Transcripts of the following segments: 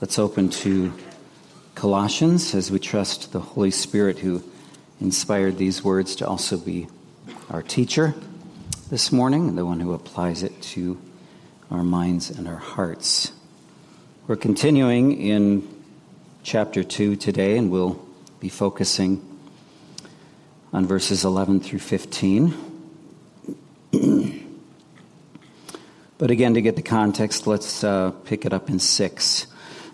Let's open to Colossians as we trust the Holy Spirit who inspired these words to also be our teacher this morning, the one who applies it to our minds and our hearts. We're continuing in chapter 2 today, and we'll be focusing on verses 11 through 15. but again, to get the context, let's uh, pick it up in 6.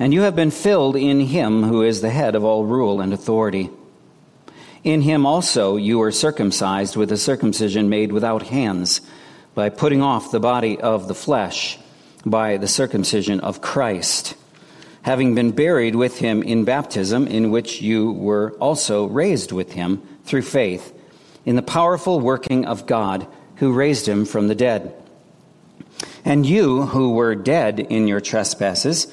and you have been filled in him who is the head of all rule and authority. In him also you were circumcised with a circumcision made without hands, by putting off the body of the flesh by the circumcision of Christ, having been buried with him in baptism, in which you were also raised with him through faith, in the powerful working of God who raised him from the dead. And you who were dead in your trespasses,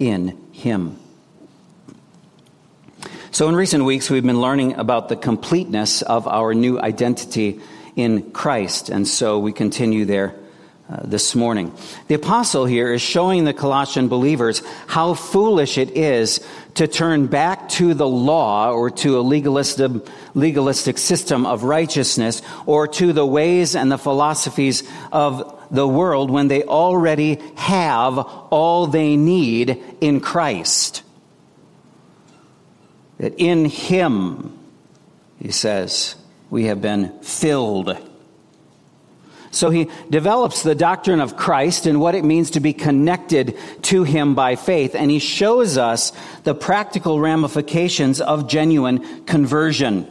in Him. So, in recent weeks, we've been learning about the completeness of our new identity in Christ, and so we continue there uh, this morning. The apostle here is showing the Colossian believers how foolish it is to turn back to the law or to a legalistic, legalistic system of righteousness or to the ways and the philosophies of the world when they already have all they need in Christ. That in Him, he says, we have been filled. So he develops the doctrine of Christ and what it means to be connected to him by faith, and he shows us the practical ramifications of genuine conversion.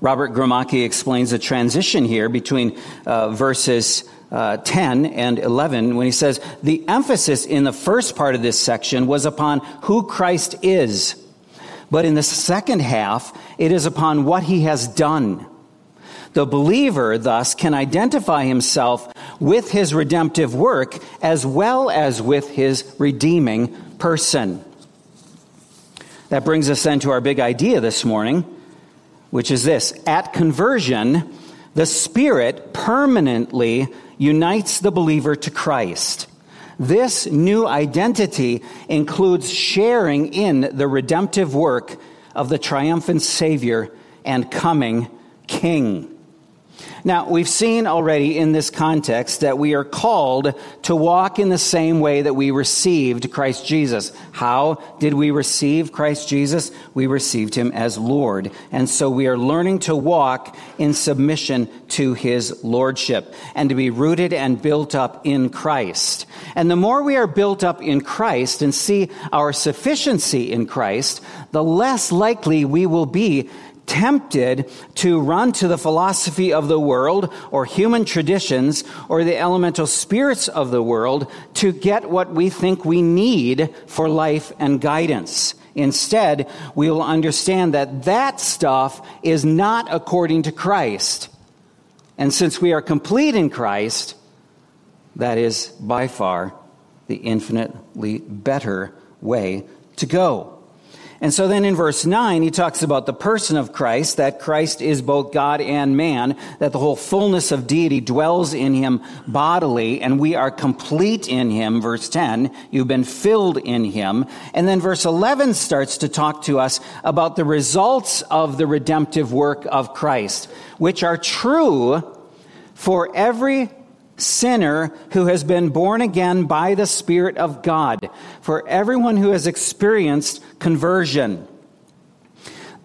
Robert Gromacki explains the transition here between uh, verses uh, 10 and 11 when he says, The emphasis in the first part of this section was upon who Christ is. But in the second half, it is upon what he has done. The believer, thus, can identify himself with his redemptive work as well as with his redeeming person. That brings us then to our big idea this morning which is this at conversion, the Spirit permanently unites the believer to Christ. This new identity includes sharing in the redemptive work of the triumphant Savior and coming King. Now, we've seen already in this context that we are called to walk in the same way that we received Christ Jesus. How did we receive Christ Jesus? We received him as Lord. And so we are learning to walk in submission to his lordship and to be rooted and built up in Christ. And the more we are built up in Christ and see our sufficiency in Christ, the less likely we will be tempted to run to the philosophy of the world or human traditions or the elemental spirits of the world to get what we think we need for life and guidance. Instead, we will understand that that stuff is not according to Christ. And since we are complete in Christ, that is by far the infinitely better way to go. And so then in verse 9, he talks about the person of Christ, that Christ is both God and man, that the whole fullness of deity dwells in him bodily, and we are complete in him. Verse 10, you've been filled in him. And then verse 11 starts to talk to us about the results of the redemptive work of Christ, which are true for every sinner who has been born again by the Spirit of God, for everyone who has experienced conversion.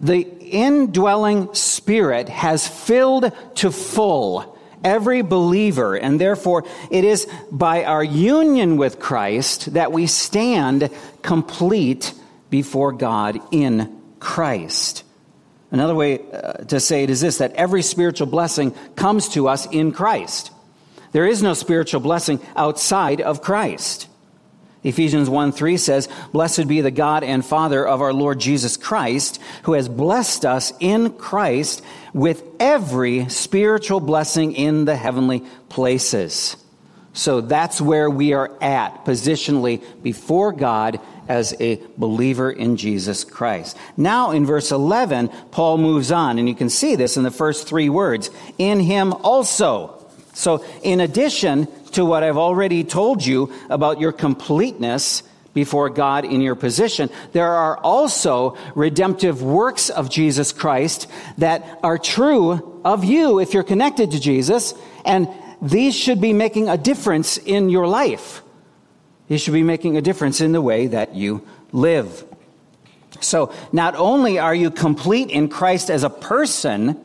The indwelling Spirit has filled to full every believer, and therefore it is by our union with Christ that we stand complete before God in Christ. Another way uh, to say it is this that every spiritual blessing comes to us in Christ. There is no spiritual blessing outside of Christ. Ephesians 1 3 says, Blessed be the God and Father of our Lord Jesus Christ, who has blessed us in Christ with every spiritual blessing in the heavenly places. So that's where we are at positionally before God as a believer in Jesus Christ. Now in verse 11, Paul moves on, and you can see this in the first three words in him also. So, in addition to what I've already told you about your completeness before God in your position, there are also redemptive works of Jesus Christ that are true of you if you're connected to Jesus, and these should be making a difference in your life. These should be making a difference in the way that you live. So, not only are you complete in Christ as a person,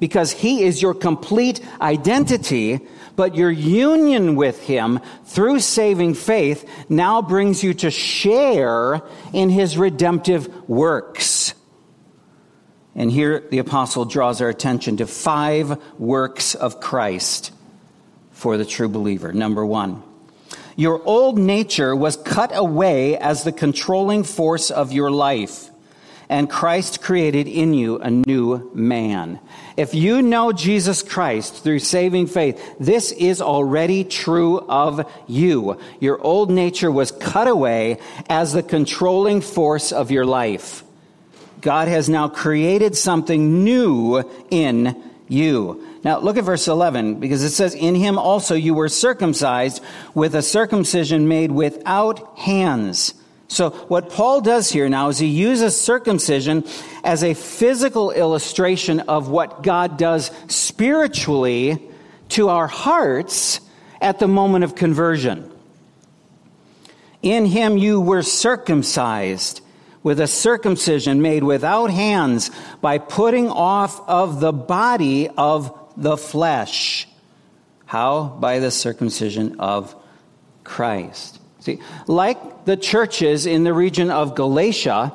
because he is your complete identity, but your union with him through saving faith now brings you to share in his redemptive works. And here the apostle draws our attention to five works of Christ for the true believer. Number one, your old nature was cut away as the controlling force of your life and Christ created in you a new man. If you know Jesus Christ through saving faith, this is already true of you. Your old nature was cut away as the controlling force of your life. God has now created something new in you. Now look at verse 11 because it says, In him also you were circumcised with a circumcision made without hands so, what Paul does here now is he uses circumcision as a physical illustration of what God does spiritually to our hearts at the moment of conversion. In him you were circumcised with a circumcision made without hands by putting off of the body of the flesh. How? By the circumcision of Christ. See, like the churches in the region of Galatia,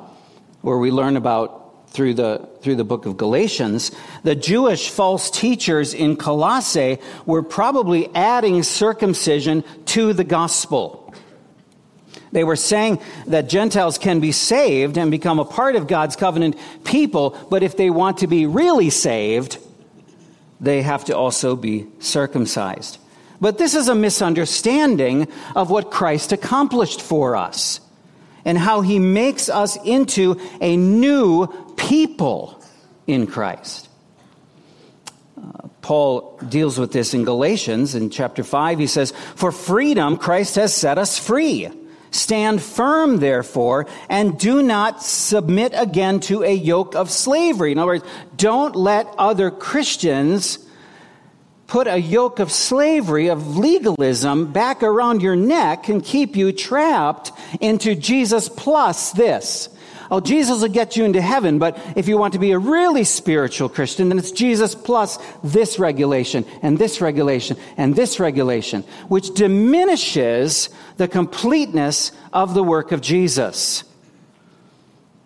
where we learn about through the, through the book of Galatians, the Jewish false teachers in Colossae were probably adding circumcision to the gospel. They were saying that Gentiles can be saved and become a part of God's covenant people, but if they want to be really saved, they have to also be circumcised. But this is a misunderstanding of what Christ accomplished for us and how he makes us into a new people in Christ. Uh, Paul deals with this in Galatians in chapter 5. He says, For freedom Christ has set us free. Stand firm, therefore, and do not submit again to a yoke of slavery. In other words, don't let other Christians put a yoke of slavery, of legalism, back around your neck and keep you trapped into Jesus plus this. Oh, Jesus will get you into heaven, but if you want to be a really spiritual Christian, then it's Jesus plus this regulation and this regulation and this regulation, which diminishes the completeness of the work of Jesus.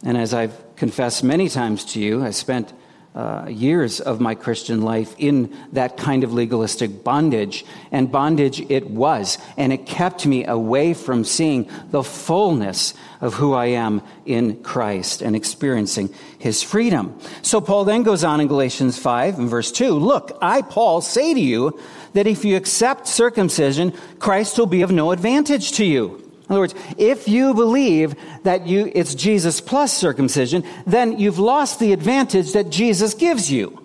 And as I've confessed many times to you, I spent uh, years of my Christian life in that kind of legalistic bondage. And bondage it was. And it kept me away from seeing the fullness of who I am in Christ and experiencing his freedom. So Paul then goes on in Galatians 5 and verse 2 Look, I, Paul, say to you that if you accept circumcision, Christ will be of no advantage to you. In other words, if you believe that you, it's Jesus plus circumcision, then you've lost the advantage that Jesus gives you.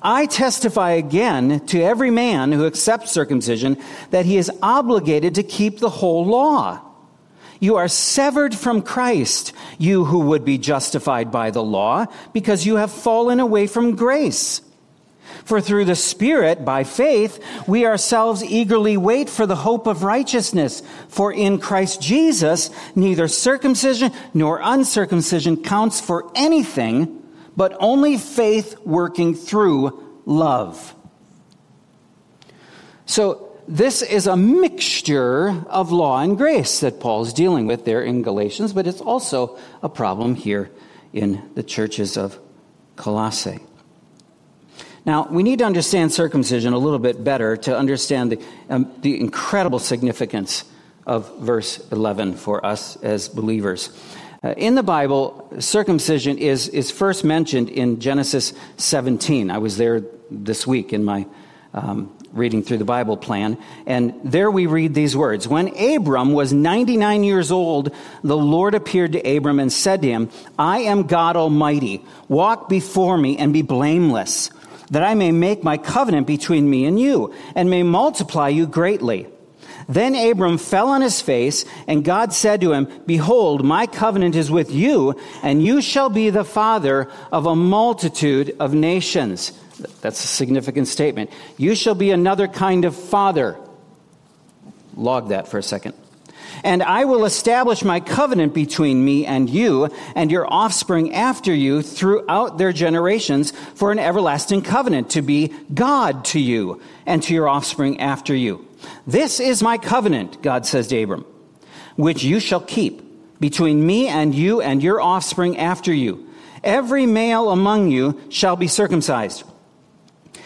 I testify again to every man who accepts circumcision that he is obligated to keep the whole law. You are severed from Christ, you who would be justified by the law, because you have fallen away from grace. For through the Spirit, by faith, we ourselves eagerly wait for the hope of righteousness. For in Christ Jesus, neither circumcision nor uncircumcision counts for anything, but only faith working through love. So, this is a mixture of law and grace that Paul is dealing with there in Galatians, but it's also a problem here in the churches of Colossae. Now, we need to understand circumcision a little bit better to understand the, um, the incredible significance of verse 11 for us as believers. Uh, in the Bible, circumcision is, is first mentioned in Genesis 17. I was there this week in my um, reading through the Bible plan, and there we read these words When Abram was 99 years old, the Lord appeared to Abram and said to him, I am God Almighty. Walk before me and be blameless that I may make my covenant between me and you, and may multiply you greatly. Then Abram fell on his face, and God said to him, Behold, my covenant is with you, and you shall be the father of a multitude of nations. That's a significant statement. You shall be another kind of father. Log that for a second. And I will establish my covenant between me and you and your offspring after you throughout their generations for an everlasting covenant to be God to you and to your offspring after you. This is my covenant, God says to Abram, which you shall keep between me and you and your offspring after you. Every male among you shall be circumcised.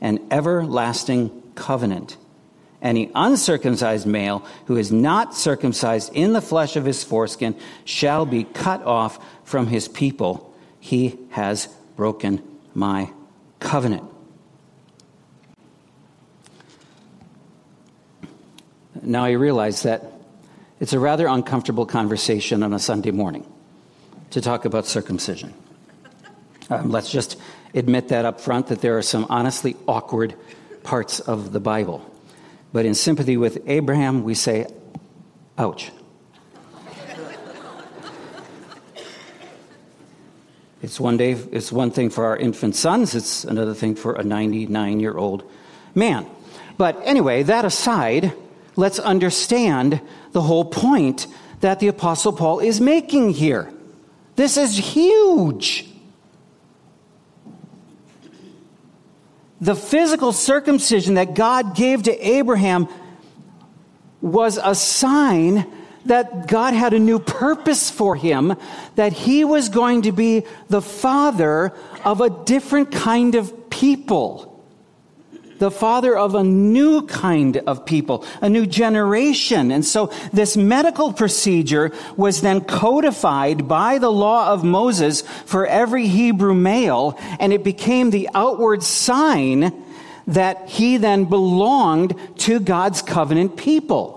an everlasting covenant. Any uncircumcised male who is not circumcised in the flesh of his foreskin shall be cut off from his people. He has broken my covenant. Now I realize that it's a rather uncomfortable conversation on a Sunday morning to talk about circumcision. Um, let's just admit that up front that there are some honestly awkward parts of the Bible. But in sympathy with Abraham, we say, ouch. it's one day, it's one thing for our infant sons, it's another thing for a 99 year old man. But anyway, that aside, let's understand the whole point that the Apostle Paul is making here. This is huge. The physical circumcision that God gave to Abraham was a sign that God had a new purpose for him, that he was going to be the father of a different kind of people the father of a new kind of people, a new generation. And so this medical procedure was then codified by the law of Moses for every Hebrew male, and it became the outward sign that he then belonged to God's covenant people.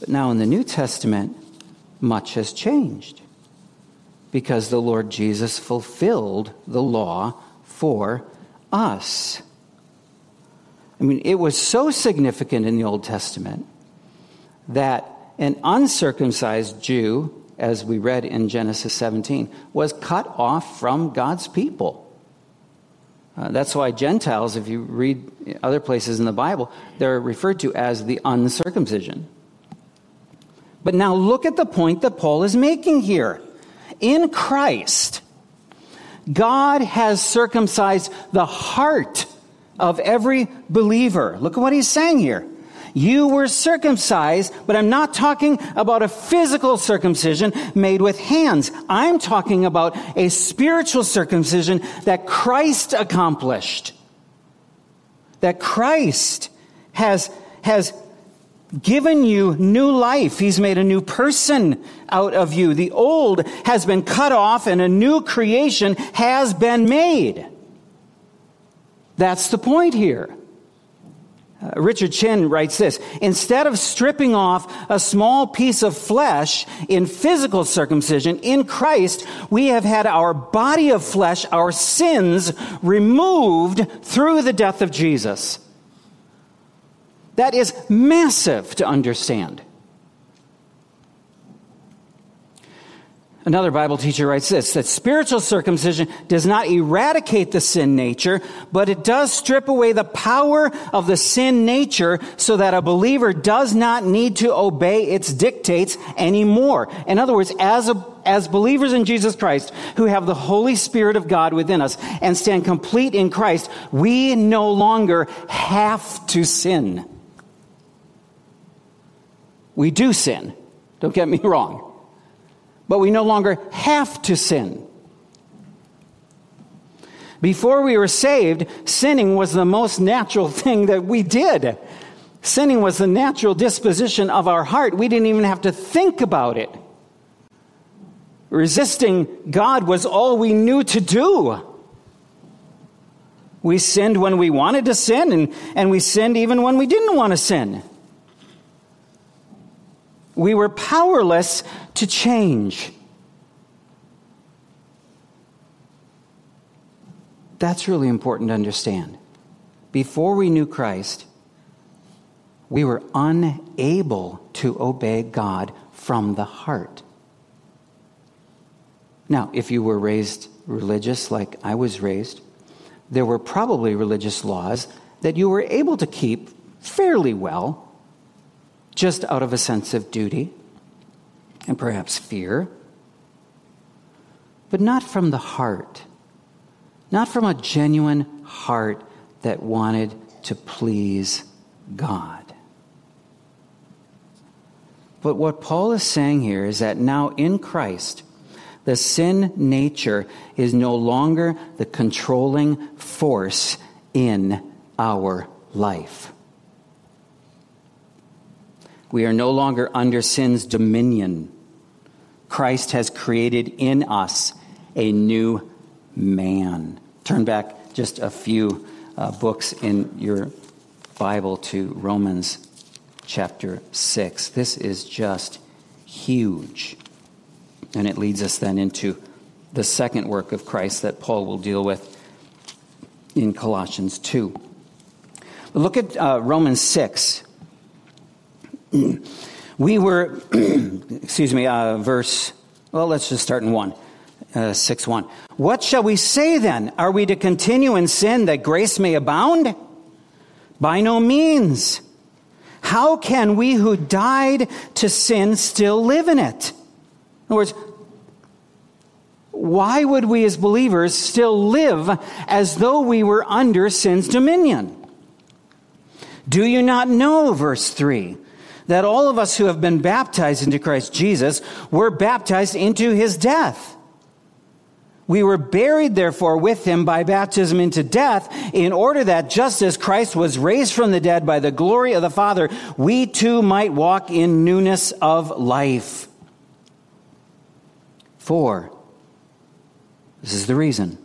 But now in the New Testament, much has changed because the Lord Jesus fulfilled the law for us. I mean, it was so significant in the Old Testament that an uncircumcised Jew, as we read in Genesis 17, was cut off from God's people. Uh, that's why Gentiles, if you read other places in the Bible, they're referred to as the uncircumcision. But now look at the point that Paul is making here. In Christ, God has circumcised the heart of every believer. Look at what he's saying here. You were circumcised, but I'm not talking about a physical circumcision made with hands. I'm talking about a spiritual circumcision that Christ accomplished. That Christ has, has given you new life. He's made a new person out of you. The old has been cut off and a new creation has been made. That's the point here. Uh, Richard Chin writes this Instead of stripping off a small piece of flesh in physical circumcision, in Christ, we have had our body of flesh, our sins, removed through the death of Jesus. That is massive to understand. Another Bible teacher writes this that spiritual circumcision does not eradicate the sin nature, but it does strip away the power of the sin nature so that a believer does not need to obey its dictates anymore. In other words, as a, as believers in Jesus Christ who have the Holy Spirit of God within us and stand complete in Christ, we no longer have to sin. We do sin. Don't get me wrong but we no longer have to sin. Before we were saved, sinning was the most natural thing that we did. Sinning was the natural disposition of our heart. We didn't even have to think about it. Resisting God was all we knew to do. We sinned when we wanted to sin, and, and we sinned even when we didn't want to sin. We were powerless to change. That's really important to understand. Before we knew Christ, we were unable to obey God from the heart. Now, if you were raised religious like I was raised, there were probably religious laws that you were able to keep fairly well just out of a sense of duty and perhaps fear, but not from the heart, not from a genuine heart that wanted to please God. But what Paul is saying here is that now in Christ, the sin nature is no longer the controlling force in our life. We are no longer under sin's dominion. Christ has created in us a new man. Turn back just a few uh, books in your Bible to Romans chapter 6. This is just huge. And it leads us then into the second work of Christ that Paul will deal with in Colossians 2. But look at uh, Romans 6 we were, excuse me, uh, verse, well, let's just start in 1, uh, 6 1. What shall we say then? Are we to continue in sin that grace may abound? By no means. How can we who died to sin still live in it? In other words, why would we as believers still live as though we were under sin's dominion? Do you not know, verse 3, that all of us who have been baptized into Christ Jesus were baptized into his death. We were buried, therefore, with him by baptism into death, in order that just as Christ was raised from the dead by the glory of the Father, we too might walk in newness of life. Four, this is the reason.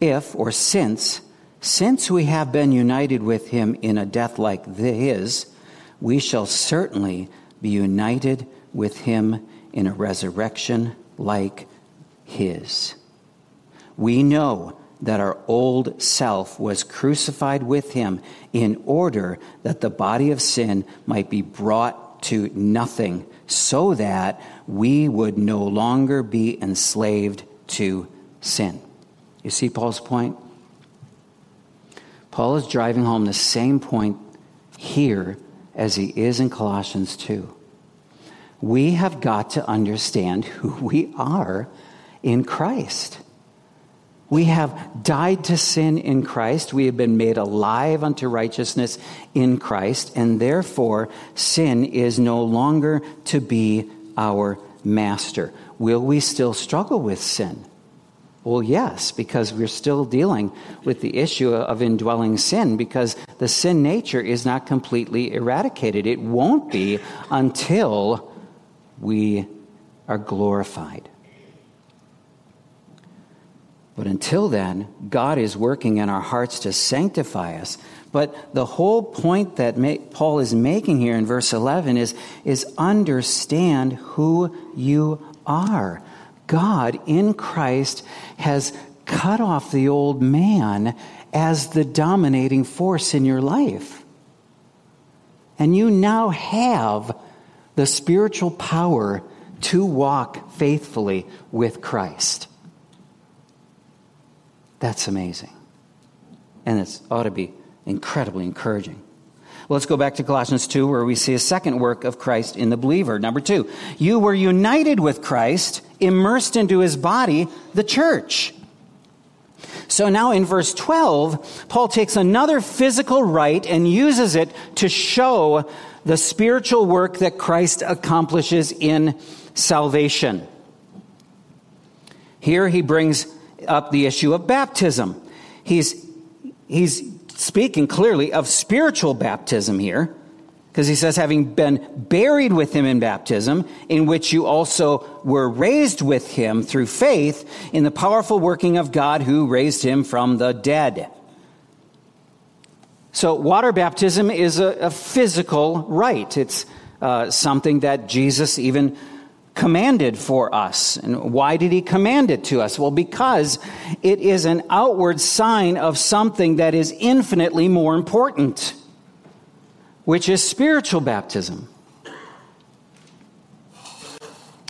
If, or since, since we have been united with him in a death like his, we shall certainly be united with him in a resurrection like his. We know that our old self was crucified with him in order that the body of sin might be brought to nothing, so that we would no longer be enslaved to sin. You see Paul's point? Paul is driving home the same point here as he is in Colossians 2. We have got to understand who we are in Christ. We have died to sin in Christ. We have been made alive unto righteousness in Christ. And therefore, sin is no longer to be our master. Will we still struggle with sin? Well, yes, because we're still dealing with the issue of indwelling sin because the sin nature is not completely eradicated. It won't be until we are glorified. But until then, God is working in our hearts to sanctify us. But the whole point that Paul is making here in verse 11 is, is understand who you are. God in Christ has cut off the old man as the dominating force in your life. And you now have the spiritual power to walk faithfully with Christ. That's amazing. And it ought to be incredibly encouraging. Well, let's go back to Colossians 2, where we see a second work of Christ in the believer. Number two, you were united with Christ, immersed into his body, the church. So now in verse 12, Paul takes another physical rite and uses it to show the spiritual work that Christ accomplishes in salvation. Here he brings up the issue of baptism. He's, he's speaking clearly of spiritual baptism here, because he says, having been buried with him in baptism, in which you also were raised with him through faith in the powerful working of God who raised him from the dead. So, water baptism is a, a physical rite. It's uh, something that Jesus even commanded for us. And why did he command it to us? Well, because it is an outward sign of something that is infinitely more important, which is spiritual baptism.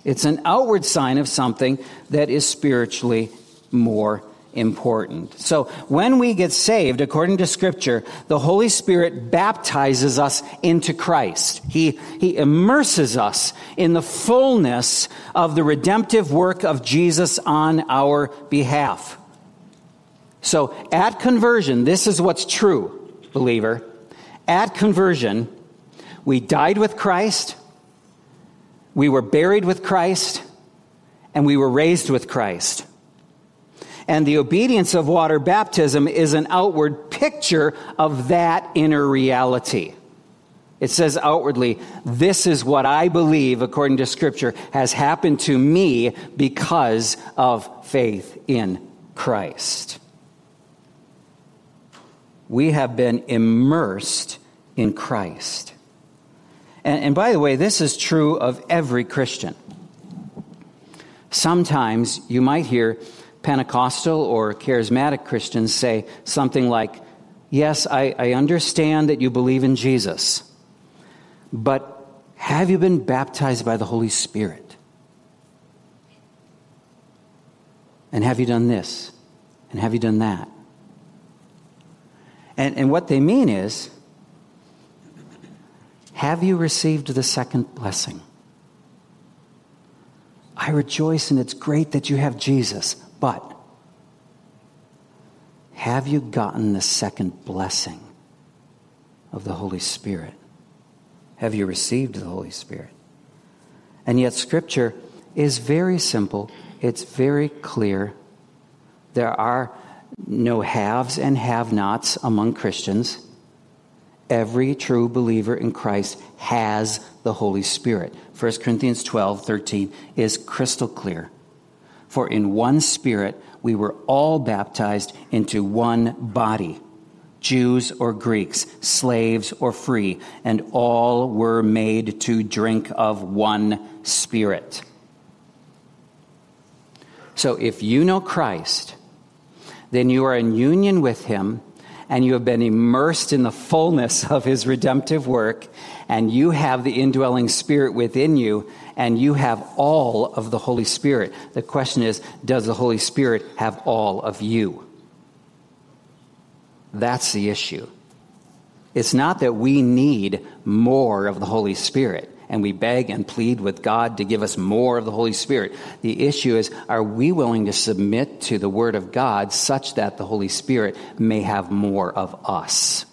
It's an outward sign of something that is spiritually more important. So when we get saved, according to Scripture, the Holy Spirit baptizes us into Christ. He, he immerses us in the fullness of the redemptive work of Jesus on our behalf. So at conversion, this is what's true, believer. At conversion, we died with Christ, we were buried with Christ, and we were raised with Christ. And the obedience of water baptism is an outward picture of that inner reality. It says outwardly, this is what I believe, according to Scripture, has happened to me because of faith in Christ. We have been immersed in Christ. And, and by the way, this is true of every Christian. Sometimes you might hear, Pentecostal or charismatic Christians say something like, Yes, I, I understand that you believe in Jesus, but have you been baptized by the Holy Spirit? And have you done this? And have you done that? And, and what they mean is, have you received the second blessing? I rejoice and it's great that you have Jesus, but have you gotten the second blessing of the Holy Spirit? Have you received the Holy Spirit? And yet, Scripture is very simple, it's very clear. There are no haves and have nots among Christians. Every true believer in Christ has the Holy Spirit. 1 Corinthians 12 13 is crystal clear. For in one spirit we were all baptized into one body Jews or Greeks, slaves or free, and all were made to drink of one spirit. So if you know Christ, then you are in union with him and you have been immersed in the fullness of his redemptive work, and you have the indwelling spirit within you, and you have all of the Holy Spirit. The question is, does the Holy Spirit have all of you? That's the issue. It's not that we need more of the Holy Spirit and we beg and plead with God to give us more of the Holy Spirit. The issue is, are we willing to submit to the Word of God such that the Holy Spirit may have more of us?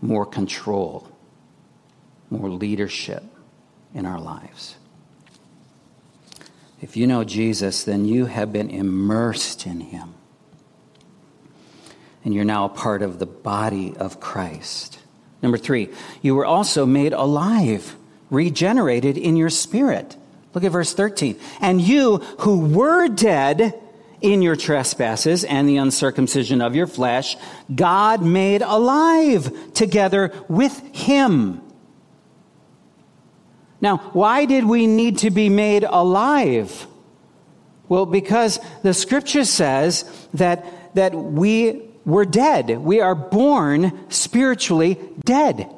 More control more leadership in our lives. If you know Jesus, then you have been immersed in him. And you're now a part of the body of Christ. Number three, you were also made alive, regenerated in your spirit. Look at verse 13. And you who were dead in your trespasses and the uncircumcision of your flesh, God made alive together with him. Now, why did we need to be made alive? Well, because the scripture says that, that we were dead. We are born spiritually dead.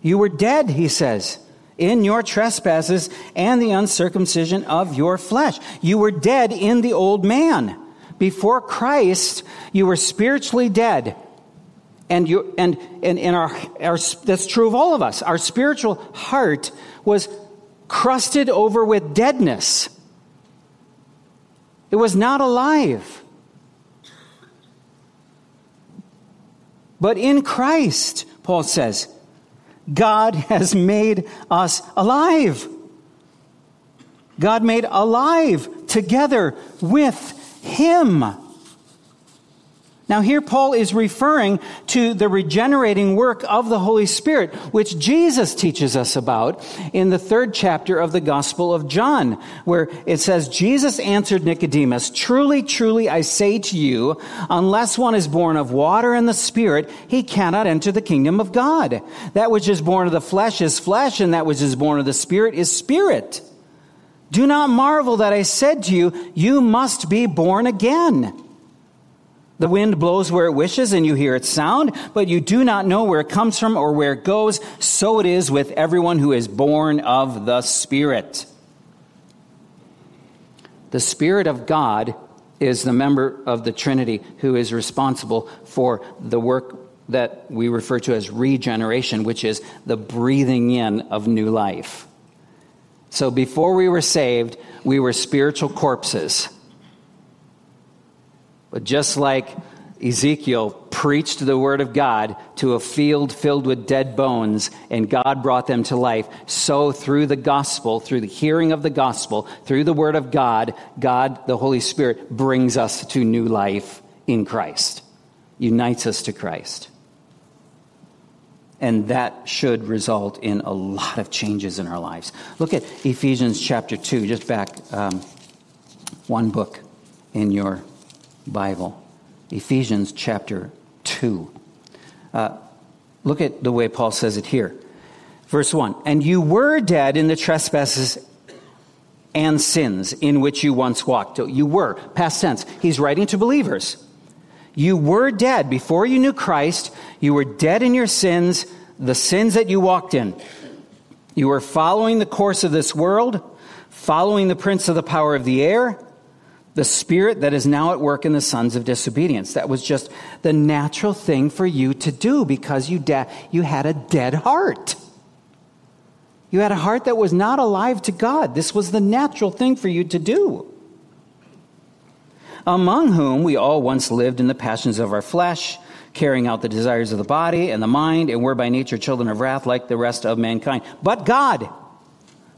You were dead, he says, in your trespasses and the uncircumcision of your flesh. You were dead in the old man. Before Christ, you were spiritually dead. And, you, and, and, and our, our, that's true of all of us. Our spiritual heart was crusted over with deadness. It was not alive. But in Christ, Paul says, God has made us alive. God made alive together with Him. Now, here Paul is referring to the regenerating work of the Holy Spirit, which Jesus teaches us about in the third chapter of the Gospel of John, where it says, Jesus answered Nicodemus, Truly, truly, I say to you, unless one is born of water and the Spirit, he cannot enter the kingdom of God. That which is born of the flesh is flesh, and that which is born of the Spirit is spirit. Do not marvel that I said to you, You must be born again. The wind blows where it wishes and you hear its sound, but you do not know where it comes from or where it goes. So it is with everyone who is born of the Spirit. The Spirit of God is the member of the Trinity who is responsible for the work that we refer to as regeneration, which is the breathing in of new life. So before we were saved, we were spiritual corpses. But just like Ezekiel preached the word of God to a field filled with dead bones, and God brought them to life. So, through the gospel, through the hearing of the gospel, through the word of God, God, the Holy Spirit, brings us to new life in Christ, unites us to Christ. And that should result in a lot of changes in our lives. Look at Ephesians chapter 2, just back um, one book in your Bible, Ephesians chapter 2. Uh, look at the way Paul says it here. Verse 1 And you were dead in the trespasses and sins in which you once walked. You were, past tense. He's writing to believers. You were dead before you knew Christ. You were dead in your sins, the sins that you walked in. You were following the course of this world, following the prince of the power of the air the spirit that is now at work in the sons of disobedience. That was just the natural thing for you to do because you, de- you had a dead heart. You had a heart that was not alive to God. This was the natural thing for you to do. Among whom we all once lived in the passions of our flesh, carrying out the desires of the body and the mind, and were by nature children of wrath like the rest of mankind. But God,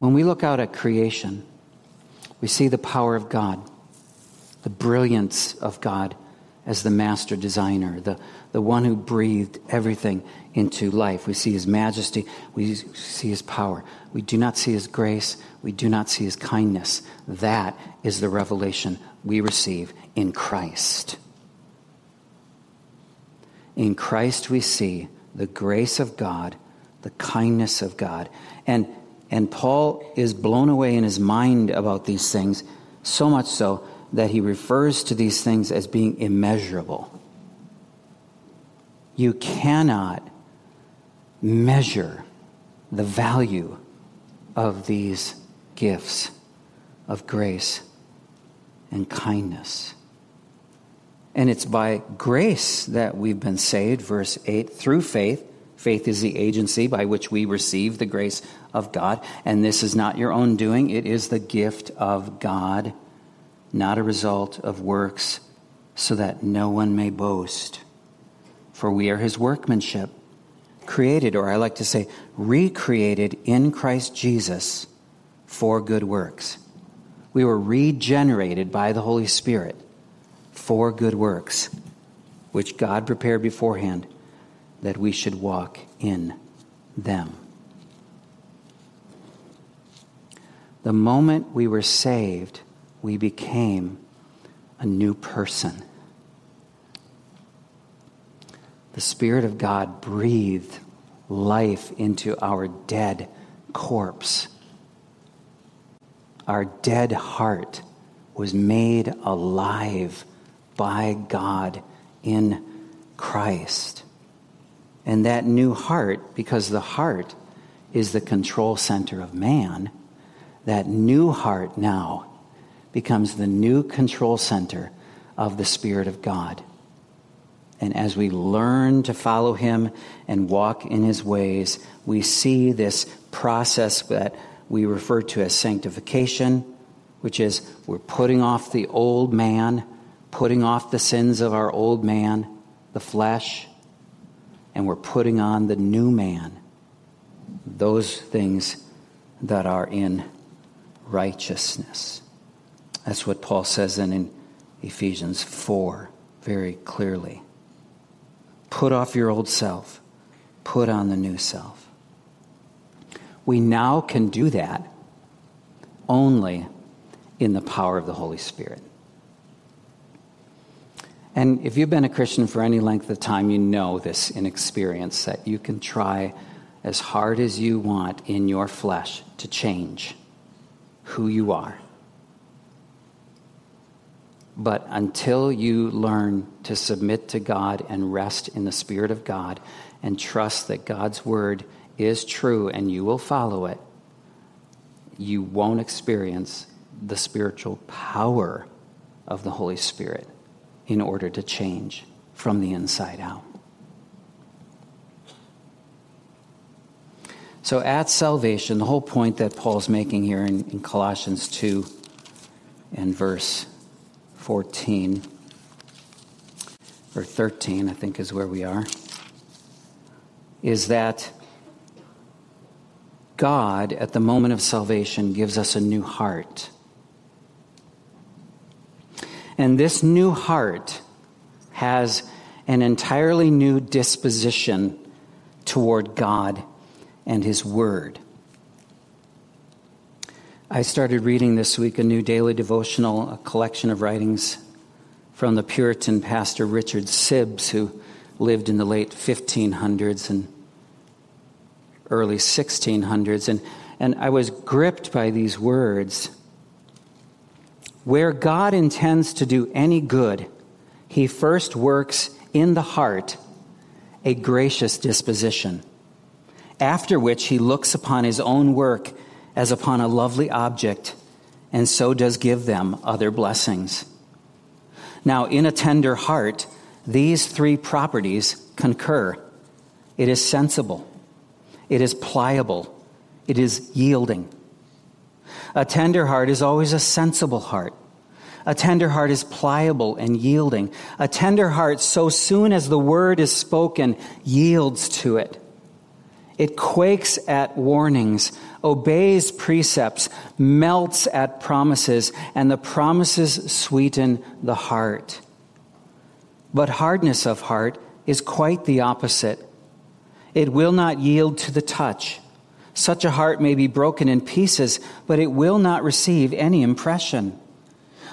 When we look out at creation, we see the power of God, the brilliance of God as the master designer, the, the one who breathed everything into life. We see his majesty, we see his power. We do not see his grace, we do not see his kindness. That is the revelation we receive in Christ. In Christ, we see the grace of God, the kindness of God. And and Paul is blown away in his mind about these things, so much so that he refers to these things as being immeasurable. You cannot measure the value of these gifts of grace and kindness. And it's by grace that we've been saved, verse 8, through faith. Faith is the agency by which we receive the grace of God. And this is not your own doing, it is the gift of God, not a result of works, so that no one may boast. For we are his workmanship, created, or I like to say, recreated in Christ Jesus for good works. We were regenerated by the Holy Spirit for good works, which God prepared beforehand that we should walk in them. The moment we were saved, we became a new person. The Spirit of God breathed life into our dead corpse. Our dead heart was made alive by God in Christ. And that new heart, because the heart is the control center of man, that new heart now becomes the new control center of the Spirit of God. And as we learn to follow Him and walk in His ways, we see this process that we refer to as sanctification, which is we're putting off the old man putting off the sins of our old man, the flesh, and we're putting on the new man, those things that are in righteousness. That's what Paul says then in Ephesians 4 very clearly. Put off your old self, put on the new self. We now can do that only in the power of the Holy Spirit. And if you've been a Christian for any length of time, you know this in experience that you can try as hard as you want in your flesh to change who you are. But until you learn to submit to God and rest in the Spirit of God and trust that God's word is true and you will follow it, you won't experience the spiritual power of the Holy Spirit in order to change from the inside out. So, at salvation, the whole point that Paul's making here in, in Colossians 2 and verse 14, or 13, I think is where we are, is that God, at the moment of salvation, gives us a new heart. And this new heart has an entirely new disposition toward God and His Word. I started reading this week a new daily devotional, a collection of writings from the Puritan pastor Richard Sibbes, who lived in the late 1500s and early 1600s. And, and I was gripped by these words where God intends to do any good, he first works in the heart a gracious disposition, after which he looks upon his own work as upon a lovely object, and so does give them other blessings. Now, in a tender heart, these three properties concur it is sensible, it is pliable, it is yielding. A tender heart is always a sensible heart. A tender heart is pliable and yielding. A tender heart, so soon as the word is spoken, yields to it. It quakes at warnings, obeys precepts, melts at promises, and the promises sweeten the heart. But hardness of heart is quite the opposite. It will not yield to the touch. Such a heart may be broken in pieces, but it will not receive any impression.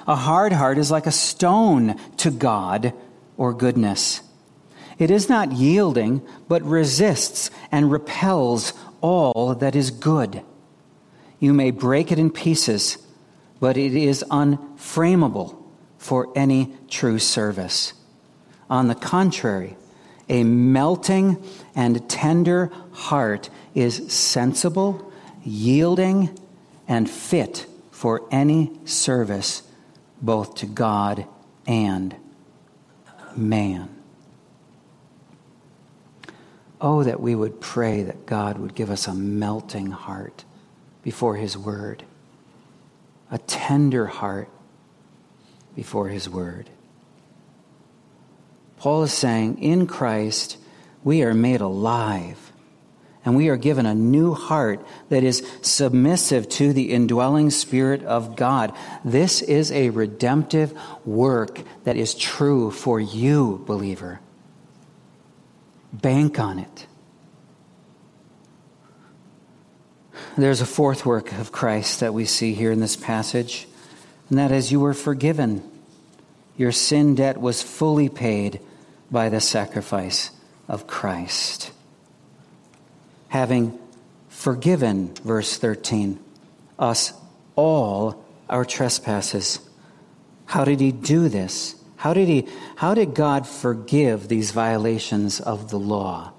A hard heart is like a stone to God or goodness. It is not yielding, but resists and repels all that is good. You may break it in pieces, but it is unframeable for any true service. On the contrary, a melting and tender heart is sensible, yielding, and fit for any service, both to God and man. Oh, that we would pray that God would give us a melting heart before His Word, a tender heart before His Word. Paul is saying, in Christ, we are made alive and we are given a new heart that is submissive to the indwelling Spirit of God. This is a redemptive work that is true for you, believer. Bank on it. There's a fourth work of Christ that we see here in this passage, and that is you were forgiven. Your sin debt was fully paid by the sacrifice of Christ. Having forgiven, verse 13, us all our trespasses. How did he do this? How did, he, how did God forgive these violations of the law?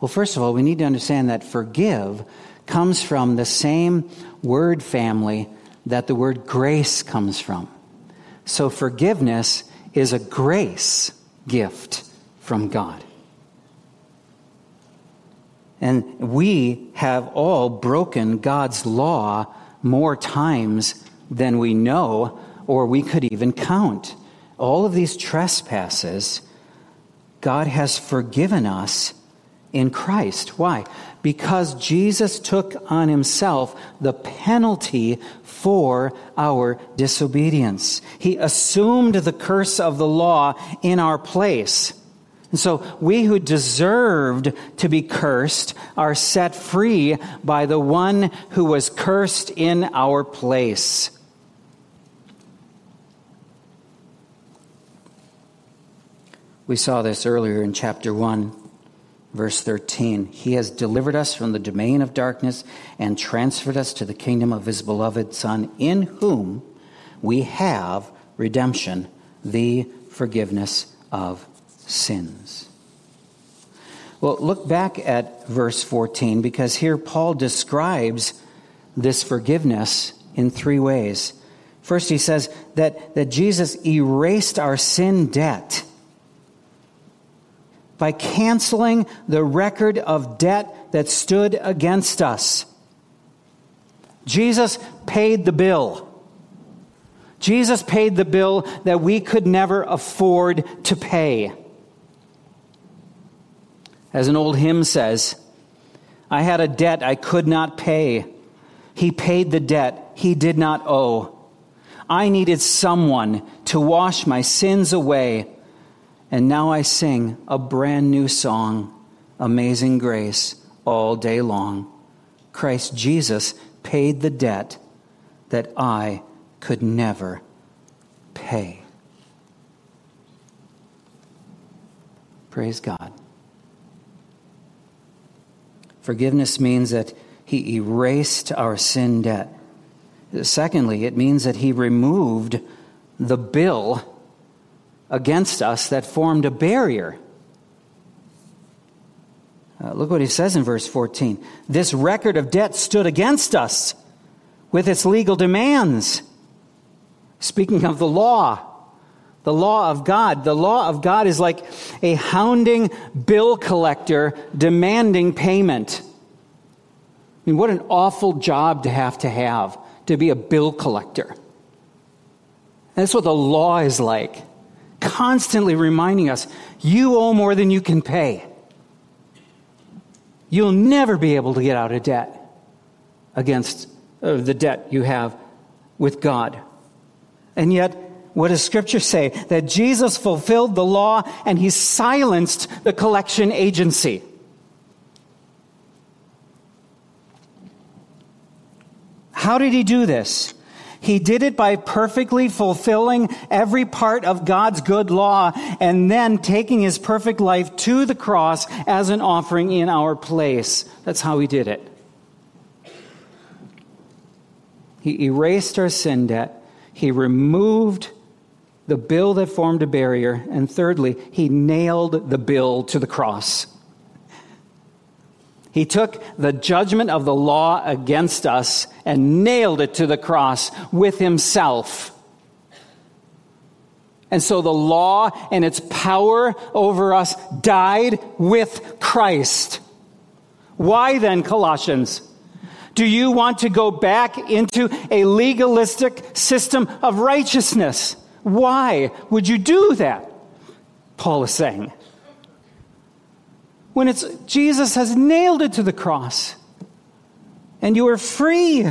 Well, first of all, we need to understand that forgive comes from the same word family that the word grace comes from. So forgiveness is a grace gift from God. And we have all broken God's law more times than we know or we could even count all of these trespasses, God has forgiven us in Christ. Why? Because Jesus took on himself the penalty for our disobedience. He assumed the curse of the law in our place. And so we who deserved to be cursed are set free by the one who was cursed in our place. We saw this earlier in chapter 1, verse 13. He has delivered us from the domain of darkness and transferred us to the kingdom of his beloved Son, in whom we have redemption, the forgiveness of sins. Well, look back at verse 14 because here Paul describes this forgiveness in three ways. First, he says that, that Jesus erased our sin debt by canceling the record of debt that stood against us. Jesus paid the bill. Jesus paid the bill that we could never afford to pay. As an old hymn says, I had a debt I could not pay. He paid the debt he did not owe. I needed someone to wash my sins away. And now I sing a brand new song, Amazing Grace, all day long. Christ Jesus paid the debt that I could never pay. Praise God. Forgiveness means that He erased our sin debt. Secondly, it means that He removed the bill against us that formed a barrier. Uh, look what he says in verse 14. This record of debt stood against us with its legal demands. Speaking of the law, the law of God, the law of God is like a hounding bill collector demanding payment. I mean, what an awful job to have to have to be a bill collector. That's what the law is like constantly reminding us you owe more than you can pay. You'll never be able to get out of debt against uh, the debt you have with God. And yet, what does Scripture say? That Jesus fulfilled the law and he silenced the collection agency. How did he do this? He did it by perfectly fulfilling every part of God's good law and then taking his perfect life to the cross as an offering in our place. That's how he did it. He erased our sin debt. He removed the bill that formed a barrier. And thirdly, he nailed the bill to the cross. He took the judgment of the law against us and nailed it to the cross with himself. And so the law and its power over us died with Christ. Why then, Colossians? Do you want to go back into a legalistic system of righteousness? Why would you do that? Paul is saying. When it's Jesus has nailed it to the cross and you are free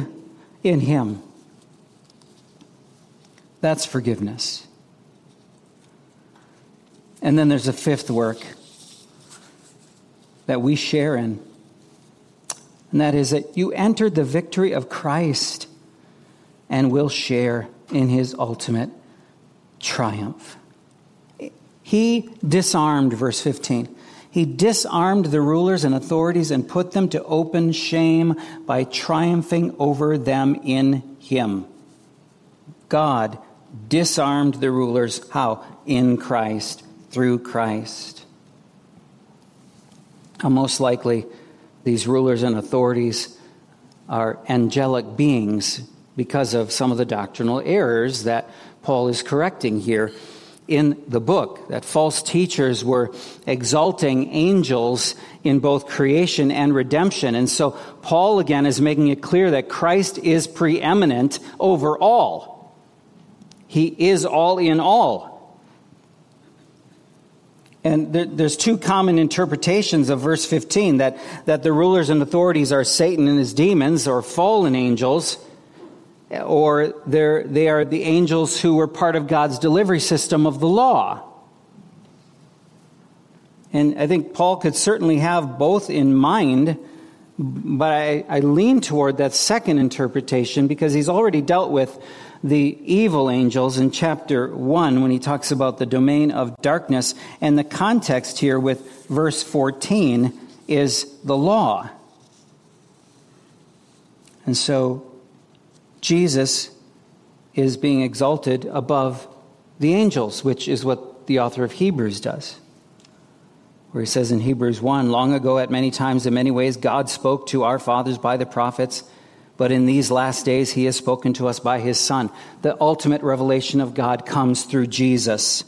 in him. That's forgiveness. And then there's a fifth work that we share in, and that is that you entered the victory of Christ and will share in his ultimate triumph. He disarmed, verse 15. He disarmed the rulers and authorities and put them to open shame by triumphing over them in him. God disarmed the rulers. How? In Christ, through Christ. Now, most likely, these rulers and authorities are angelic beings because of some of the doctrinal errors that Paul is correcting here in the book that false teachers were exalting angels in both creation and redemption. And so Paul again is making it clear that Christ is preeminent over all. He is all in all. And there, there's two common interpretations of verse 15 that, that the rulers and authorities are Satan and his demons or fallen angels or they're, the angels who were part of God's delivery system of the law. And I think Paul could certainly have both in mind, but I, I lean toward that second interpretation because he's already dealt with the evil angels in chapter 1 when he talks about the domain of darkness. And the context here with verse 14 is the law. And so Jesus is being exalted above the angels, which is what the author of Hebrews does. Where he says in Hebrews 1 Long ago, at many times, in many ways, God spoke to our fathers by the prophets, but in these last days, he has spoken to us by his Son. The ultimate revelation of God comes through Jesus.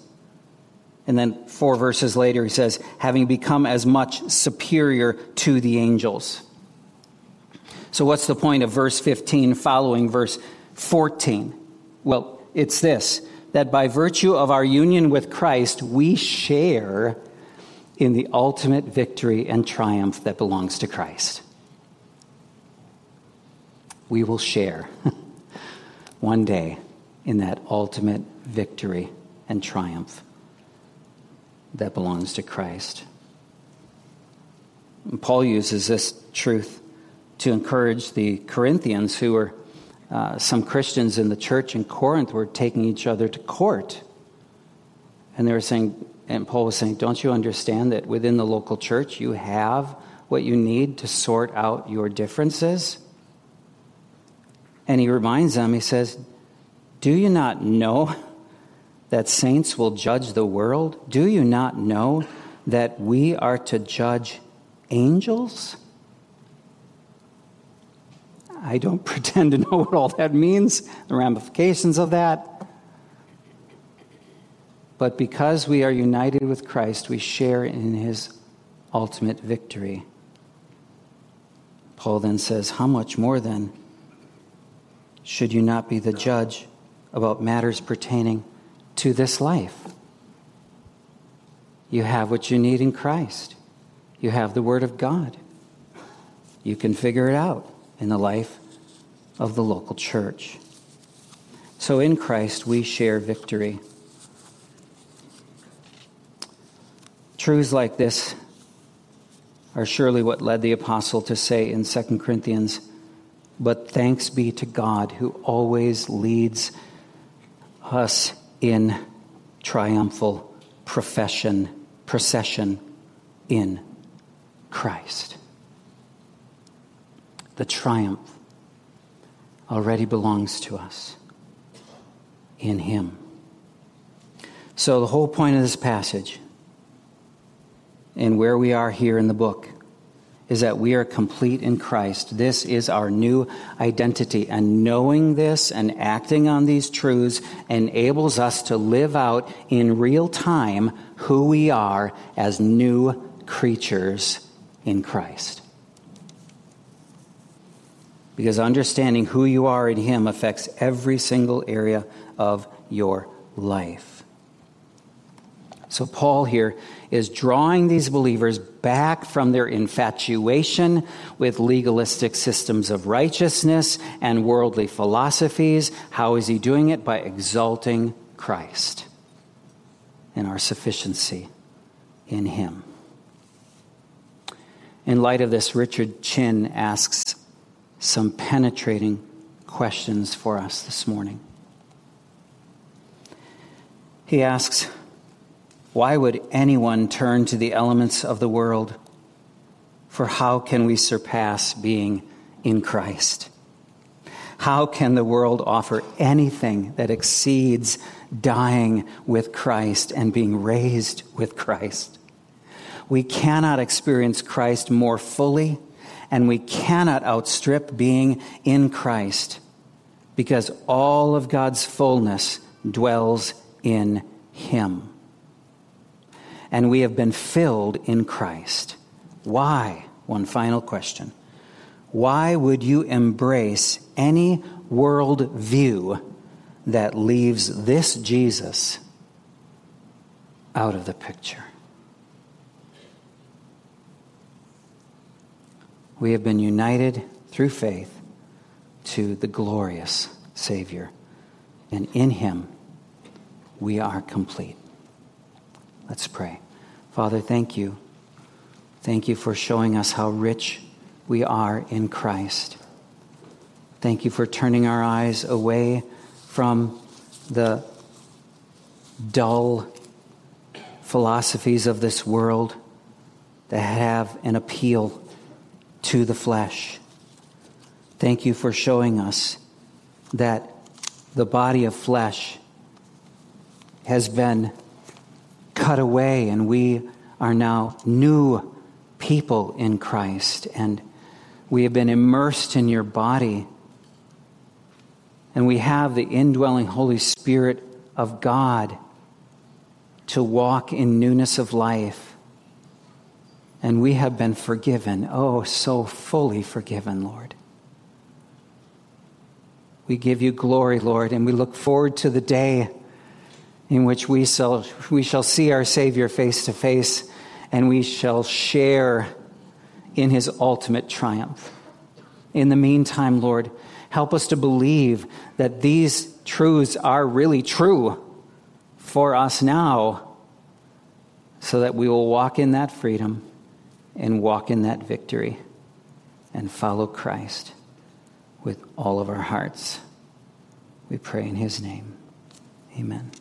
And then four verses later, he says, having become as much superior to the angels. So, what's the point of verse 15 following verse 14? Well, it's this that by virtue of our union with Christ, we share in the ultimate victory and triumph that belongs to Christ. We will share one day in that ultimate victory and triumph that belongs to Christ. And Paul uses this truth to encourage the Corinthians, who were uh, some Christians in the church in Corinth were taking each other to court. And they were saying, and Paul was saying, Don't you understand that within the local church you have what you need to sort out your differences? And he reminds them, he says, Do you not know that saints will judge the world? Do you not know that we are to judge angels? I don't pretend to know what all that means, the ramifications of that. But because we are united with Christ, we share in his ultimate victory. Paul then says, How much more then should you not be the judge about matters pertaining to this life? You have what you need in Christ, you have the Word of God. You can figure it out in the life of the local church. So in Christ, we share victory. Truths like this are surely what led the apostle to say in 2 Corinthians, but thanks be to God who always leads us in triumphal profession, procession in Christ the triumph already belongs to us in Him. So, the whole point of this passage and where we are here in the book is that we are complete in Christ. This is our new identity. And knowing this and acting on these truths enables us to live out in real time who we are as new creatures in Christ. Because understanding who you are in Him affects every single area of your life. So, Paul here is drawing these believers back from their infatuation with legalistic systems of righteousness and worldly philosophies. How is he doing it? By exalting Christ and our sufficiency in him. In light of this, Richard Chin asks some penetrating questions for us this morning. He asks, why would anyone turn to the elements of the world? For how can we surpass being in Christ? How can the world offer anything that exceeds dying with Christ and being raised with Christ? We cannot experience Christ more fully, and we cannot outstrip being in Christ because all of God's fullness dwells in Him and we have been filled in Christ. Why? One final question. Why would you embrace any world view that leaves this Jesus out of the picture? We have been united through faith to the glorious Savior, and in Him we are complete. Let's pray. Father, thank you. Thank you for showing us how rich we are in Christ. Thank you for turning our eyes away from the dull philosophies of this world that have an appeal to the flesh. Thank you for showing us that the body of flesh has been cut away and we are now new people in Christ and we have been immersed in your body and we have the indwelling Holy Spirit of God to walk in newness of life. And we have been forgiven. Oh, so fully forgiven, Lord. We give you glory, Lord, and we look forward to the day in which we shall, we shall see our Savior face to face and we shall share in his ultimate triumph. In the meantime, Lord, help us to believe that these truths are really true for us now so that we will walk in that freedom and walk in that victory and follow Christ with all of our hearts. We pray in his name. Amen.